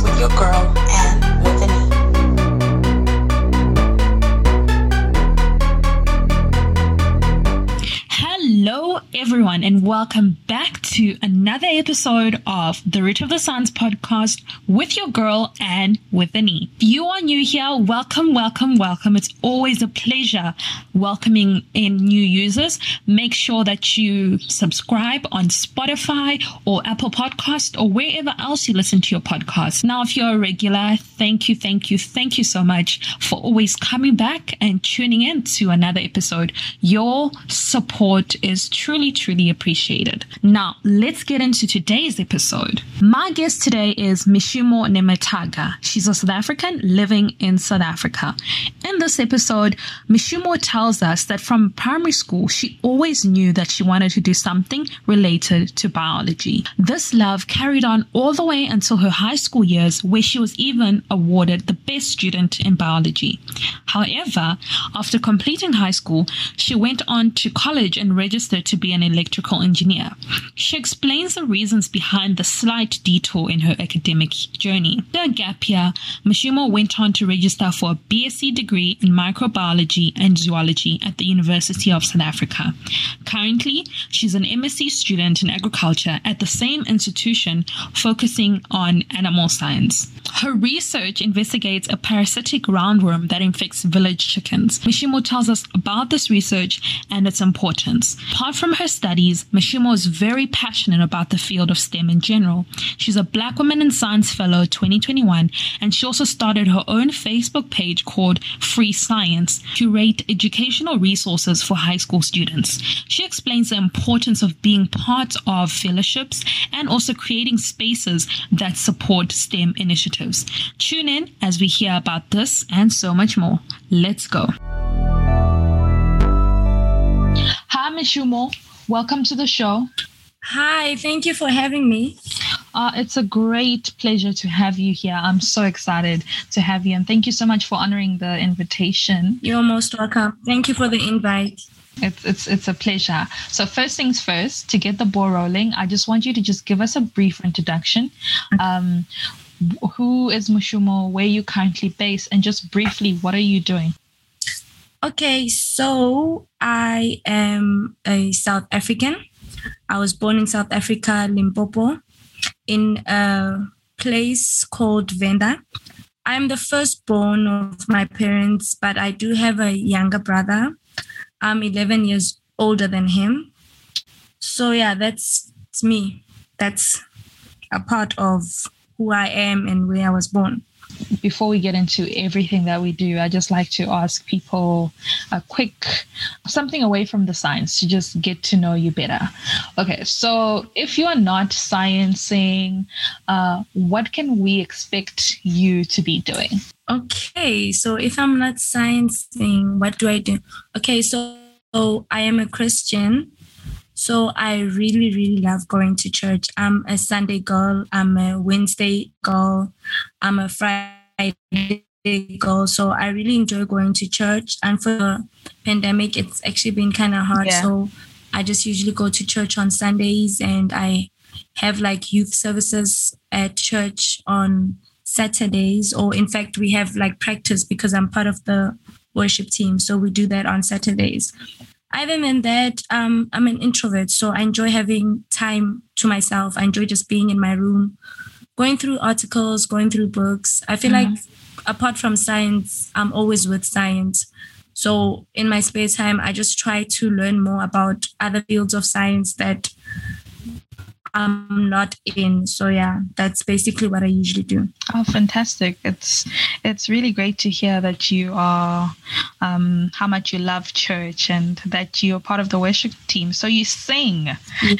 with your girl, everyone, and welcome back to another episode of the Root of the Science podcast with your girl and with an E. If you are new here, welcome, welcome, welcome. It's always a pleasure welcoming in new users. Make sure that you subscribe on Spotify or Apple Podcast or wherever else you listen to your podcast. Now, if you're a regular, thank you, thank you, thank you so much for always coming back and tuning in to another episode. Your support is truly, truly appreciated. Now, let's get into today's episode. My guest today is Mishumo Nemathaga. She's a South African living in South Africa. In this episode, Mishumo tells us that from primary school, she always knew that she wanted to do something related to biology. This love carried on all the way until her high school years, where she was even awarded the best student in biology. However, after completing high school, she went on to college and registered to be an electrical engineer. She explains the reasons behind the slight detour in her academic journey. A gap year, Mishumo went on to register for a BSc degree in microbiology and zoology at the University of South Africa. Currently, she's an MSc student in agriculture at the same institution, focusing on animal science. Her research investigates a parasitic roundworm that infects village chickens. Mishumo tells us about this research and its importance. Apart from her studies, Mishumo is very passionate about the field of STEM in general. She's a Black Woman in Science Fellow 2021, and she also started her own Facebook page called Free Science to rate educational resources for high school students. She explains the importance of being part of fellowships and also creating spaces that support STEM initiatives. Tune in as we hear about this and so much more. Let's go. Hi, Mishumo. Welcome to the show. Hi, thank you for having me. Uh, it's a great pleasure to have you here. I'm so excited to have you, and thank you so much for honoring the invitation. You're most welcome. Thank you for the invite. It's it's it's a pleasure. So first things first, to get the ball rolling, I just want you to just give us a brief introduction. Um, who is Mishumo? Where you currently based, and just briefly, what are you doing? Okay, so I am a South African. I was born in South Africa, Limpopo, in a place called Venda. I'm the firstborn of my parents, but I do have a younger brother. I'm 11 years older than him. So, yeah, that's me. That's a part of who I am and where I was born. Before we get into everything that we do, I just like to ask people a quick something away from the science to just get to know you better. Okay, so if you are not sciencing, uh, what can we expect you to be doing? Okay, so if I'm not sciencing, what do I do? Okay, so, so I am a Christian. So I really, really love going to church. I'm a Sunday girl. I'm a Wednesday girl. I'm a Friday girl. So I really enjoy going to church. And for the pandemic, it's actually been kind of hard. Yeah. So I just usually go to church on Sundays and I have like youth services at church on Saturdays. Or in fact, we have like practice because I'm part of the worship team. So we do that on Saturdays other than that, um, I'm an introvert, so I enjoy having time to myself. I enjoy just being in my room, going through articles, going through books. I feel Mhm. like apart from science, I'm always with science. So in my spare time, I just try to learn more about other fields of science that I'm not in. So yeah, that's basically what I usually do. Oh, fantastic! It's it's really great to hear that you are um, how much you love church and that you're part of the worship team. So you sing.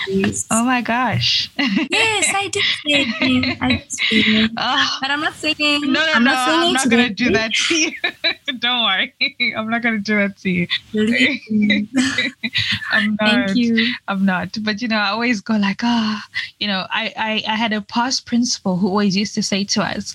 Yes, Oh my gosh! yes I did sing. I did sing. Oh, But I'm not singing. no, no, I'm no! not singing I'm not going to do that to you. don't worry. I'm not gonna do it to you. Really? I'm not. Thank you. I'm not. But you know, I always go like, ah, you know, I, I I had a past principal who always used to say to us,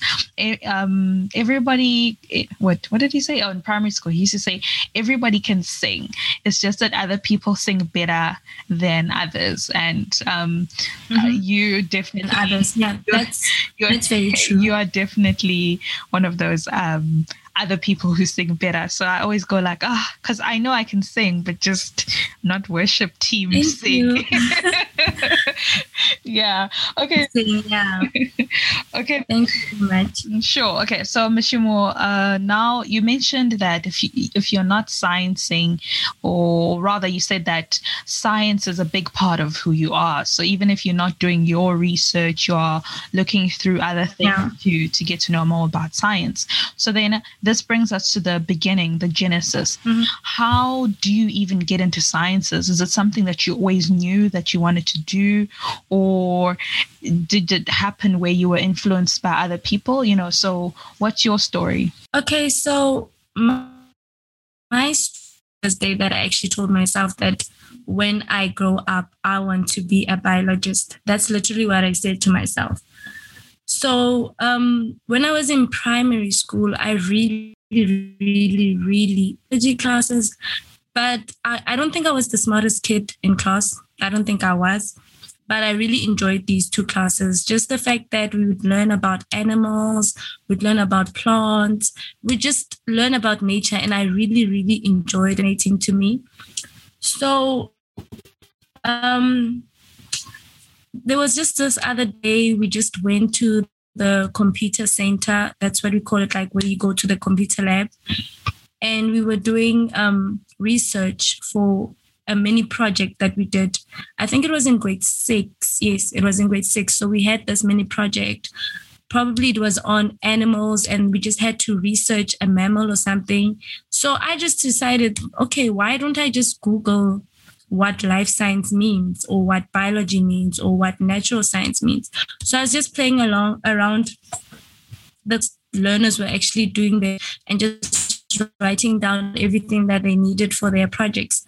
um, everybody, what what did he say? Oh, in primary school, he used to say everybody can sing. It's just that other people sing better than others, and um, uh, Mhm. you definitely And others. Yeah, that's that's very true. You are definitely one of those um, other people who sing better. So I always go like, ah, because I know I can sing, but just not worship team Thank sing. yeah. Okay. yeah. Okay. Thank you so much. Sure. Okay. So, Mishumo, uh, now you mentioned that if you if you're not sciencing, or rather, you said that science is a big part of who you are. So even if you're not doing your research, you are looking through other things Yeah. to to get to know more about science. So then this brings us to the beginning, the genesis. Mhm. How do you even get into sciences? Is it something that you always knew that you wanted to do, or did it happen where you were influenced by other people? You know, so what's your story? Okay, so my, my day that I actually told myself that when I grow up, I want to be a biologist. That's literally what I said to myself. So um, when I was in primary school, I really, really, really biology classes, but I, I don't think I was the smartest kid in class. I don't think I was but I really enjoyed these two classes. Just the fact that we would learn about animals, we'd learn about plants, we just learn about nature, and I really, really enjoyed relating to me. So, um, there was just this other day we just went to the computer center. That's what we call it, like where you go to the computer lab, and we were doing um, research for a mini project that we did. I think it was in grade six. Yes, it was in grade six. So we had this mini project. Probably it was on animals, and we just had to research a mammal or something. So I just decided, okay, why don't I just Google what life science means, or what biology means, or what natural science means? So I was just playing along around. The learners were actually doing there and just writing down everything that they needed for their projects.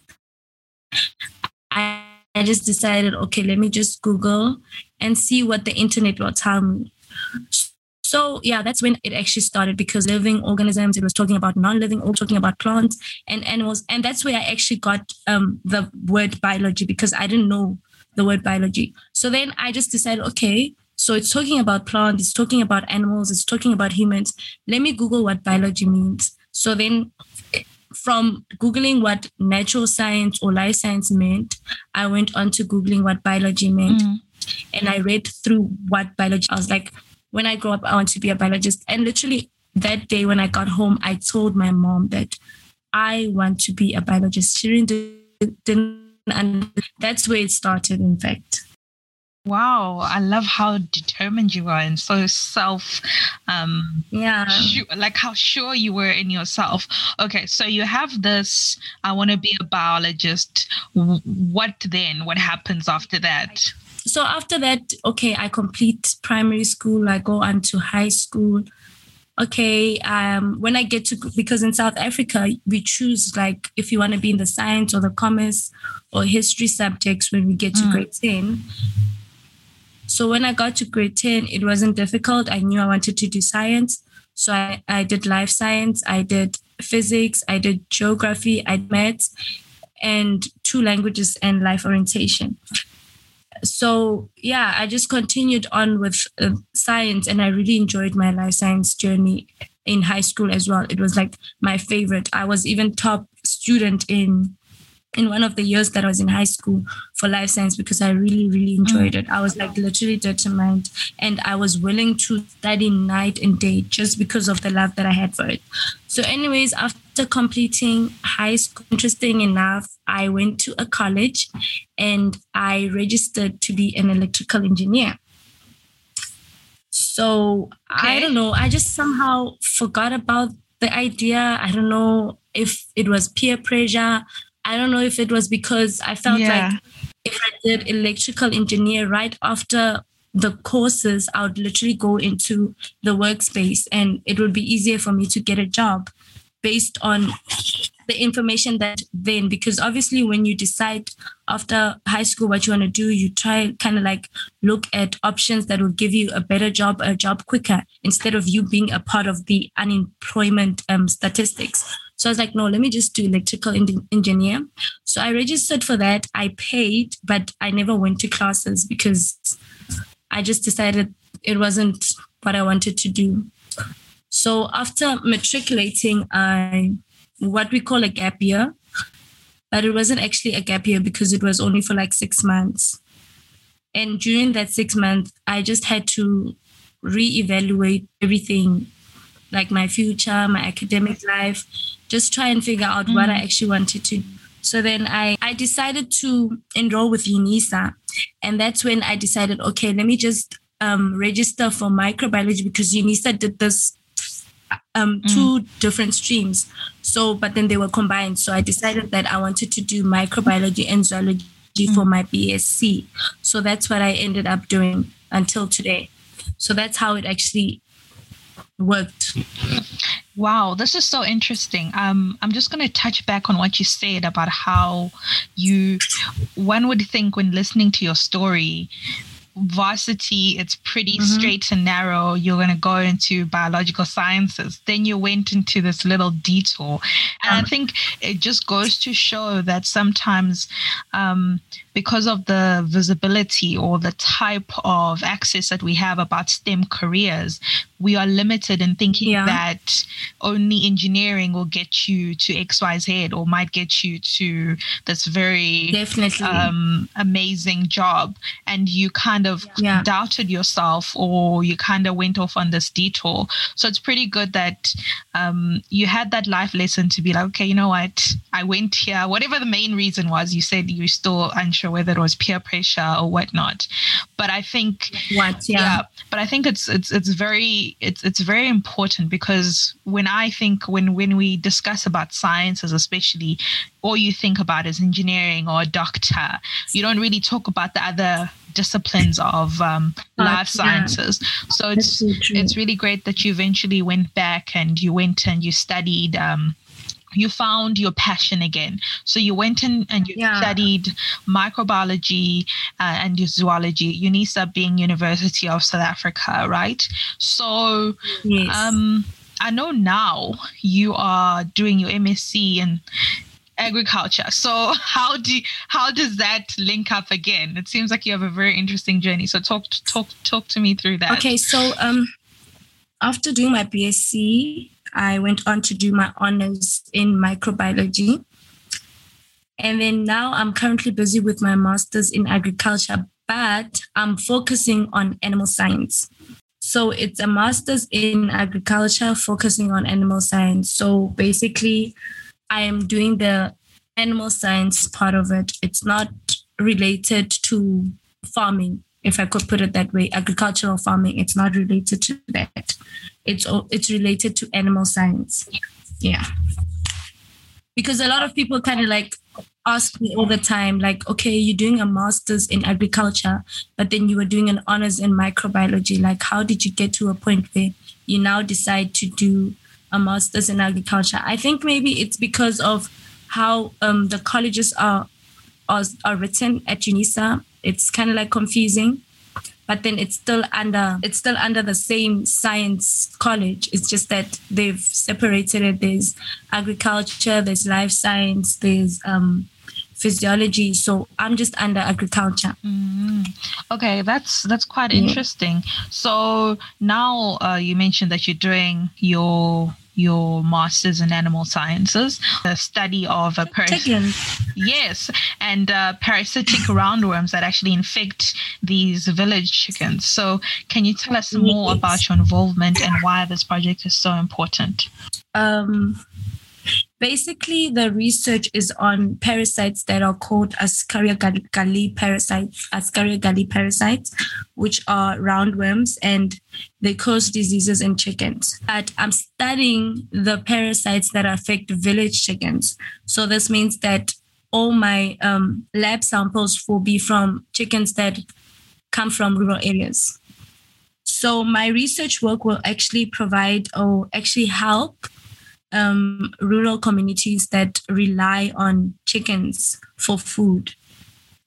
I, I just decided, okay, let me just Google and see what the internet will tell me. So yeah, that's when it actually started because living organisms, it was talking about non-living, or talking about plants and animals, and that's where I actually got um, the word biology because I didn't know the word biology. So then I just decided, okay, so it's talking about plants, it's talking about animals, it's talking about humans. Let me Google what biology means. So then from Googling what natural science or life science meant, I went on to Googling what biology meant. Mm. And I read through what biology, I was like, when I grow up, I want to be a biologist. And literally that day when I got home, I told my mom that I want to be a biologist. She didn't, didn't and that's where it started, in fact. Wow, I love how determined you are and so self um Yeah. su- like how sure you were in yourself. Okay, so you have this I want to be a biologist. What then? What happens after that? so after that, okay, I complete primary school, I go on to high school. Okay, um, when I get to because in South Africa we choose like if you want to be in the science or the commerce or history subjects when we get to Mm. grade 10. So when I got to grade 10, it wasn't difficult. I knew I wanted to do science. So I, I did life science, I did physics, I did geography, I did maths, and two languages and life orientation so yeah i just continued on with uh, science and i really enjoyed my life science journey in high school as well it was like my favorite i was even top student in in one of the years that i was in high school for life science because i really really enjoyed mm. it i was like literally determined and i was willing to study night and day just because of the love that i had for it so anyways after completing high school interesting enough i went to a college and I registered to be an electrical engineer. So I don't know. I just somehow forgot about the idea. I don't know if it was peer pressure. I don't know if it was because I felt Yeah. like if I did electrical engineer right after the courses, I would literally go into the workspace and it would be easier for me to get a job. based on the information that then because obviously when you decide after high school what you want to do you try kind of like look at options that will give you a better job a job quicker instead of you being a part of the unemployment um, statistics so i was like no let me just do electrical en- engineer. So i registered for that. I paid but i never went to classes because i just decided it wasn't what i wanted to do. So after matriculating, I what we call a gap year, but it wasn't actually a gap year because it was only for like six months. And during that six months, I just had to reevaluate everything, like my future, my academic life, just try and figure out mm. what I actually wanted to. So then I, I decided to enroll with UNISA. And that's when I decided, okay, let me just um, register for microbiology because UNISA did this um, mm. two different streams. So, but then they were combined. So I decided that I wanted to do microbiology and zoology mm. for my BSc. So that's what I ended up doing until today. So that's how it actually worked. Wow, this is so interesting. Um, I'm just going to touch back on what you said about how you, one would think when listening to your story, varsity, it's pretty mm-hmm. straight and narrow. You're going to go into biological sciences. Then you went into this little detour. And um, I think it just goes to show that sometimes um, because of the visibility or the type of access that we have about STEM careers, we are limited in thinking yeah. that only engineering will get you to XYZ or might get you to this very definitely um, amazing job. And you kind of yeah. doubted yourself or you kind of went off on this detour. So it's pretty good that um, you had that life lesson to be like, okay, you know what? I went here, whatever the main reason was, you said you still unsure whether it was peer pressure or whatnot. But I think what, yeah. yeah but I think it's it's it's very it's it's very important because when I think when when we discuss about sciences, especially, all you think about is engineering or a doctor. You don't really talk about the other disciplines of um, life sciences. Yeah. So it's so it's really great that you eventually went back and you went and you studied. Um, you found your passion again. So you went in and you yeah. studied microbiology uh, and zoology, UNISA being University of South Africa, right? So yes. um, I know now you are doing your MSc in agriculture. So how do how does that link up again? It seems like you have a very interesting journey. So talk talk talk to me through that. Okay, so um, after doing my BSc, I went on to do my honors in microbiology. And then now I'm currently busy with my master's in agriculture, but I'm focusing on animal science. So it's a master's in agriculture focusing on animal science. So basically, I am doing the animal science part of it. It's not related to farming, if I could put it that way, agricultural farming. It's not related to that. It's it's related to animal science. Yeah. Because a lot of people kind of like ask me all the time, like, okay, you're doing a master's in agriculture, but then you were doing an honors in microbiology. Like, how did you get to a point where you now decide to do a master's in agriculture. I think maybe it's because of how um, the colleges are, are, are written at UNISA. It's kind of like confusing, but then it's still under it's still under the same science college. It's just that they've separated it. There's agriculture, there's life science, there's um, physiology so i'm just under agriculture mm. okay that's that's quite yeah. interesting so now uh, you mentioned that you're doing your your master's in animal sciences, the study of a person. Yes, and uh, parasitic roundworms that actually infect these village chickens. So, can you tell us more about your involvement and why this project is so important? Um, Basically, the research is on parasites that are called Ascaridia galli parasites, Ascaridia galli parasites, which are roundworms and they cause diseases in chickens. But I'm studying the parasites that affect village chickens. So this means that all my um, lab samples will be from chickens that come from rural areas. So my research work will actually provide or actually help um, rural communities that rely on chickens for food.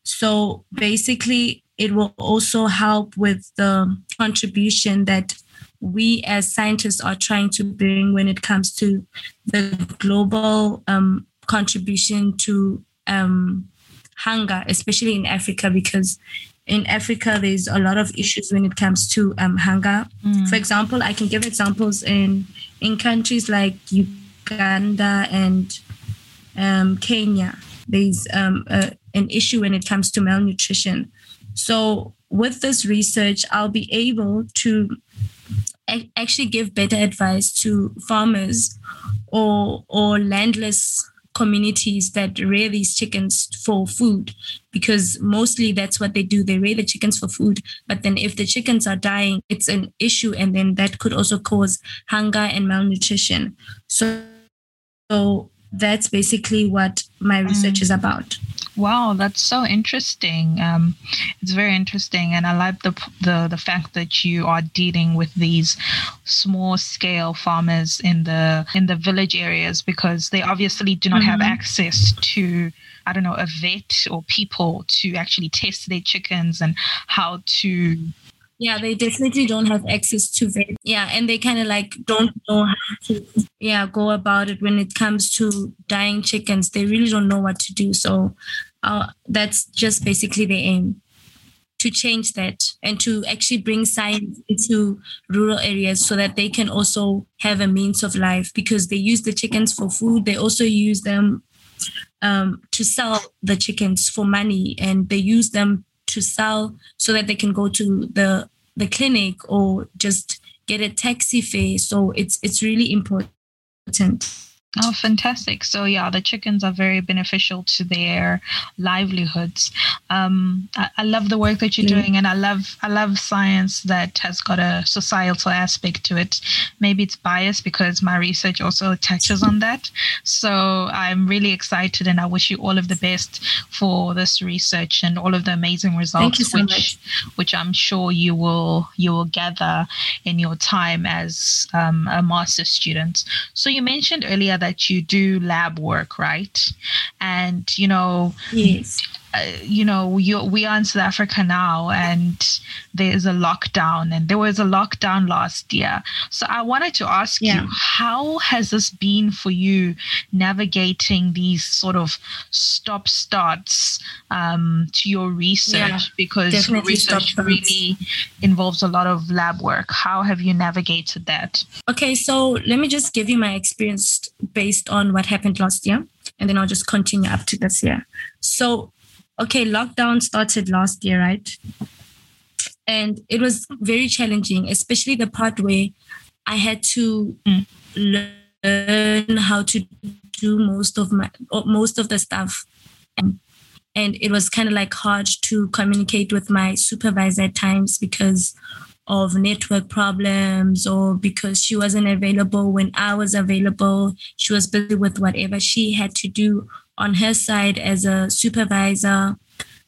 So basically, it will also help with the contribution that we as scientists are trying to bring when it comes to the global um, contribution to um, hunger, especially in Africa, because in Africa there's a lot of issues when it comes to um, hunger. Mm. For example, I can give examples in in countries like Uganda and um, Kenya. There's um, a, an issue when it comes to malnutrition. So with this research, I'll be able to a- actually give better advice to farmers or or landless communities that rear these chickens for food because mostly that's what they do. They rear the chickens for food but then if the chickens are dying it's an issue and then that could also cause hunger and malnutrition. So so that's basically what my research mm. is about Wow, that's so interesting. Um, it's very interesting, and I like the the the fact that you are dealing with these small scale farmers in the in the village areas because they obviously do not have Mhm. access to I don't know a vet or people to actually test their chickens and how to yeah they definitely don't have access to vet yeah and they kind of like don't know how to yeah go about it when it comes to dying chickens. They really don't know what to do. So uh, that's just basically the aim to change that and to actually bring science into rural areas so that they can also have a means of life because they use the chickens for food. They also use them um, to sell the chickens for money and they use them to sell so that they can go to the the clinic or just get a taxi fare. So it's it's really important Oh, fantastic. So, yeah, the chickens are very beneficial to their livelihoods. Um, I, I love the work that you're Mm. doing, and I love I love science that has got a societal aspect to it. Maybe it's biased because my research also touches on that. So, I'm really excited, and I wish you all of the best for this research and all of the amazing results, so which much. which I'm sure you will you will gather in your time as um, a master's student. So you mentioned earlier that you do lab work, right? And you know, yes you know, you, we are in South Africa now, and there's a lockdown, and there was a lockdown last year. So I wanted to ask Yeah. you, how has this been for you navigating these sort of stop starts um, to your research? Yeah, because your research really involves a lot of lab work. How have you navigated that? Okay, so let me just give you my experience based on what happened last year, and then I'll just continue up to this year. So, okay, lockdown started last year, right? And it was very challenging, especially the part where I had to Mm. learn how to do most of my most of the stuff. And it was kind of like hard to communicate with my supervisor at times because of network problems or because she wasn't available when I was available. She was busy with whatever she had to do on her side as a supervisor.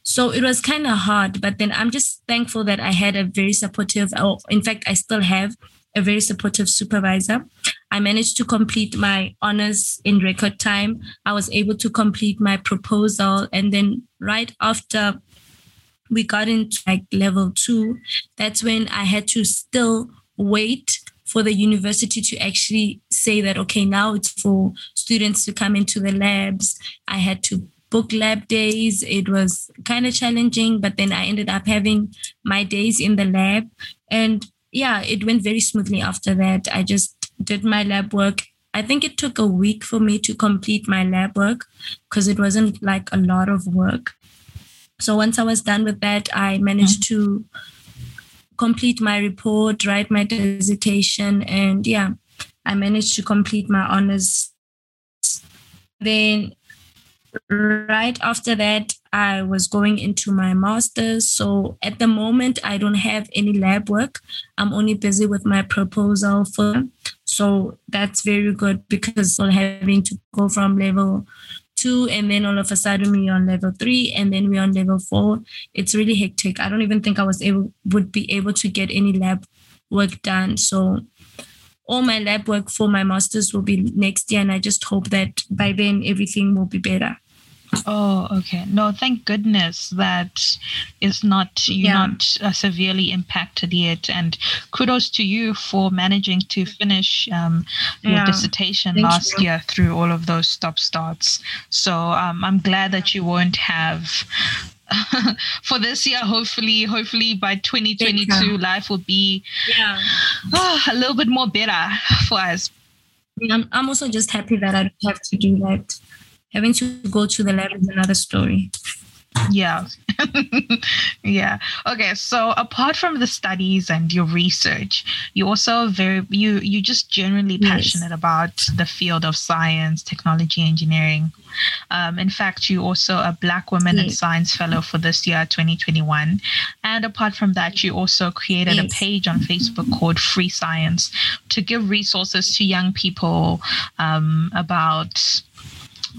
So it was kind of hard, but then I'm just thankful that I had a very supportive, or in fact, I still have a very supportive supervisor. I managed to complete my honors in record time. I was able to complete my proposal. And then right after we got into like level two, that's when I had to still wait for the university to actually say that, okay, now it's for students to come into the labs. I had to book lab days. It was kind of challenging, but then I ended up having my days in the lab. And yeah, it went very smoothly after that. I just did my lab work. I think it took a week for me to complete my lab work because it wasn't like a lot of work. So once I was done with that, I managed mm. to complete my report, write my dissertation, and yeah, I managed to complete my honors. Then right after that, I was going into my master's. So at the moment, I don't have any lab work. I'm only busy with my proposal for. So that's very good because I'm having to go from level two and then all of a sudden we're on level three and then we're on level four. It's really hectic. I don't even think I was able would be able to get any lab work done. So all my lab work for my master's will be next year. And I just hope that by then everything will be better. Oh, okay. No, thank goodness that is not you're Yeah. not uh, severely impacted yet, and kudos to you for managing to finish um, your Yeah. dissertation Thank last you. year through all of those stop starts. So um, I'm glad that you won't have. for this year, hopefully, hopefully by 2022, Better. life will be Yeah. oh, a little bit more better for us. I'm, I'm also just happy that I don't have to do that. Having to go to the lab is another story. Yeah. yeah. Okay. So apart from the studies and your research, you also very you you just generally Yes. passionate about the field of science, technology, engineering. Um, in fact, you also a Black Women in Science Fellow for this year, 2021. And apart from that, you also created a page on Facebook called Free Science to give resources to young people um, about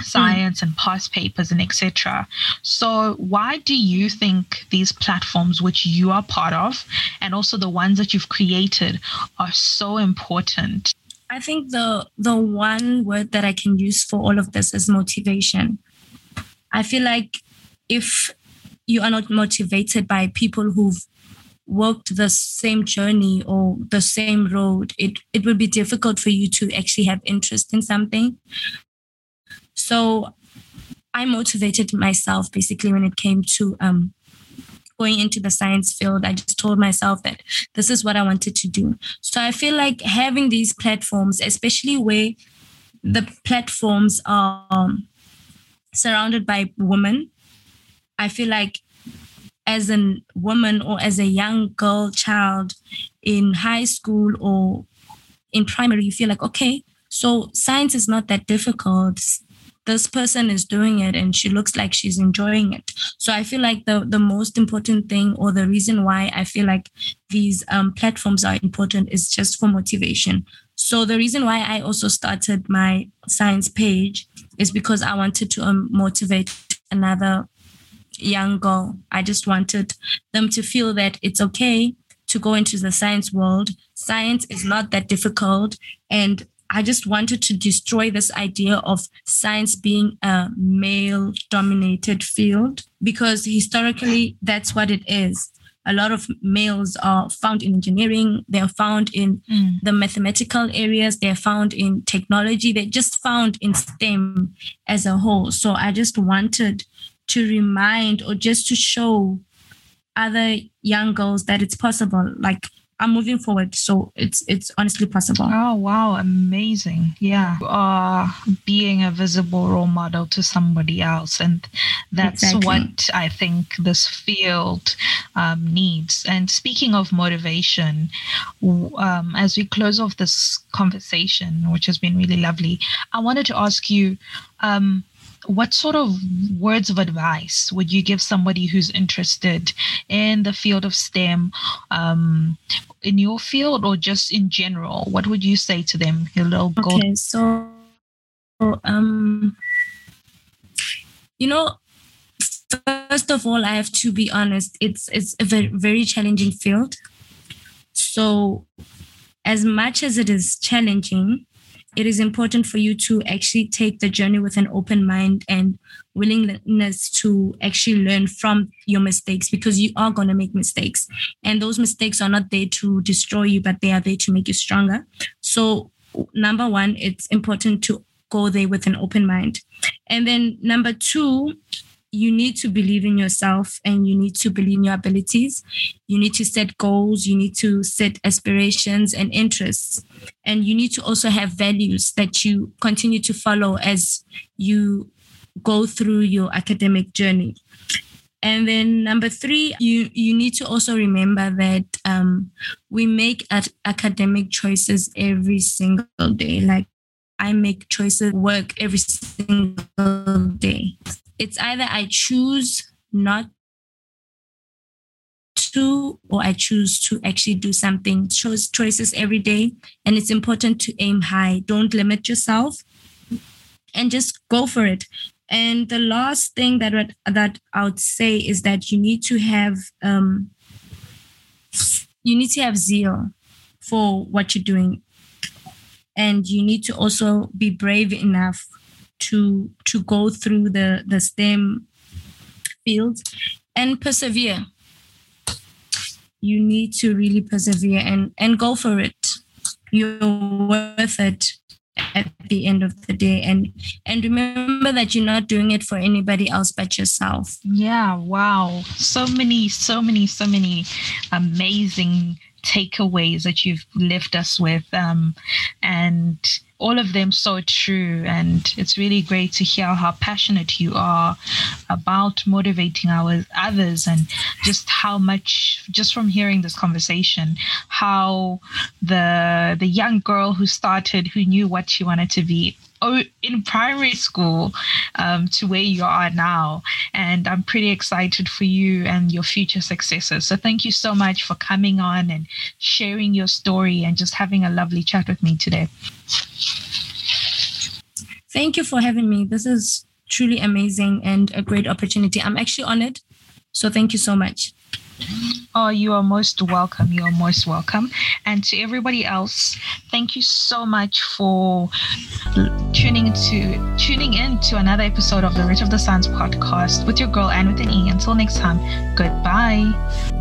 science and past papers and etc. So why do you think these platforms which you are part of and also the ones that you've created are so important? I think the the one word that I can use for all of this is motivation. I feel like if you are not motivated by people who've walked the same journey or the same road, it it will be difficult for you to actually have interest in something. So I motivated myself basically when it came to um, going into the science field. I just told myself that this is what I wanted to do. So I feel like having these platforms, especially where the platforms are um, surrounded by women, I feel like as a woman or as a young girl child in high school or in primary, you feel like, okay, so science is not that difficult. This person is doing it and she looks like she's enjoying it. So I feel like the, the most important thing or the reason why I feel like these um, platforms are important is just for motivation. So the reason why I also started my science page is because I wanted to um, motivate another young girl. I just wanted them to feel that it's okay to go into the science world. Science is not that difficult. And I just wanted to destroy this idea of science being a male dominated field because historically that's what it is. A lot of males are found in engineering, they're found in Mm. the mathematical areas, they're found in technology, they're just found in STEM as a whole. So I just wanted to remind or just to show other young girls that it's possible. Like I'm moving forward, so it's it's honestly possible. Oh wow, amazing. Yeah. Uh being a visible role model to somebody else. And that's Exactly. what I think this field um, needs. And speaking of motivation, um, as we close off this conversation, which has been really lovely, I wanted to ask you um, what sort of words of advice would you give somebody who's interested in the field of STEM, um, in your field or just in general? What would you say to them, your little? Okay, so um, you know, first of all, I have to be honest. It's it's a very very challenging field. So, as much as it is challenging, it is important for you to actually take the journey with an open mind and willingness to actually learn from your mistakes because you are going to make mistakes. And those mistakes are not there to destroy you but they are there to make you stronger. So number one it's important to go there with an open mind. And then number two you need to believe in yourself and you need to believe in your abilities. You need to set goals you need to set aspirations and interests. And you need to also have values that you continue to follow as you go through your academic journey. And then number three you you need to also remember that um, we make academic choices every single day. Like i make choices work every single day it's either i choose not to or i choose to actually do something choose choices every day. And it's important to aim high. Don't limit yourself and just go for it. And the last thing that that I would say is that you need to have um, you need to have zeal for what you're doing. and you need to also be brave enough to to go through the the STEM field and persevere. You need to really persevere and and go for it. You're worth it at the end of the day and and remember that you're not doing it for anybody else but yourself yeah wow so many so many so many amazing takeaways that you've left us with um, and all of them so true. And it's really great to hear how passionate you are about motivating our others and just how much just from hearing this conversation how the the young girl who started who knew what she wanted to be in primary school um, to where you are now. And I'm pretty excited for you and your future successes. So thank you so much for coming on and sharing your story and just having a lovely chat with me today. Thank you for having me. This is truly amazing and a great opportunity. I'm actually honored. So thank you so much. Oh, you are most welcome. You are most welcome. And to everybody else, thank you so much for tuning to tuning in to another episode of the Root of the Science podcast with your girl and with an E. Until next time, goodbye.